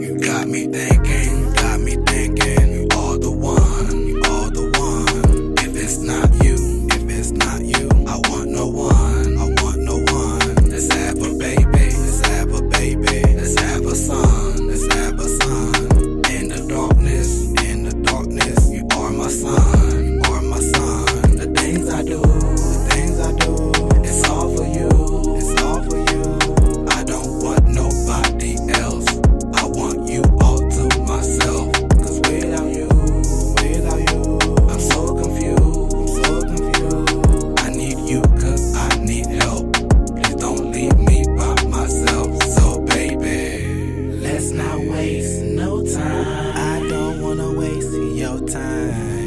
You got me thinking, got me thinking. waste no time. I don't wanna waste your time.